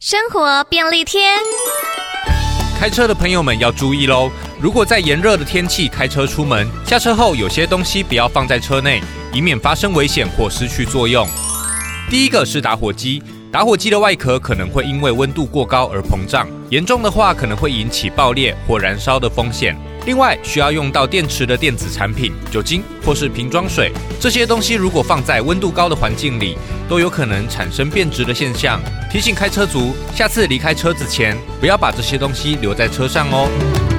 生活便利贴。开车的朋友们要注意喽！如果在炎热的天气开车出门，下车后有些东西不要放在车内，以免发生危险或失去作用。第一个是打火机，打火机的外壳可能会因为温度过高而膨胀，严重的话可能会引起爆裂或燃烧的风险。另外，需要用到电池的电子产品、酒精或是瓶装水，这些东西如果放在温度高的环境里，都有可能产生变质的现象。提醒开车族，下次离开车子前，不要把这些东西留在车上哦。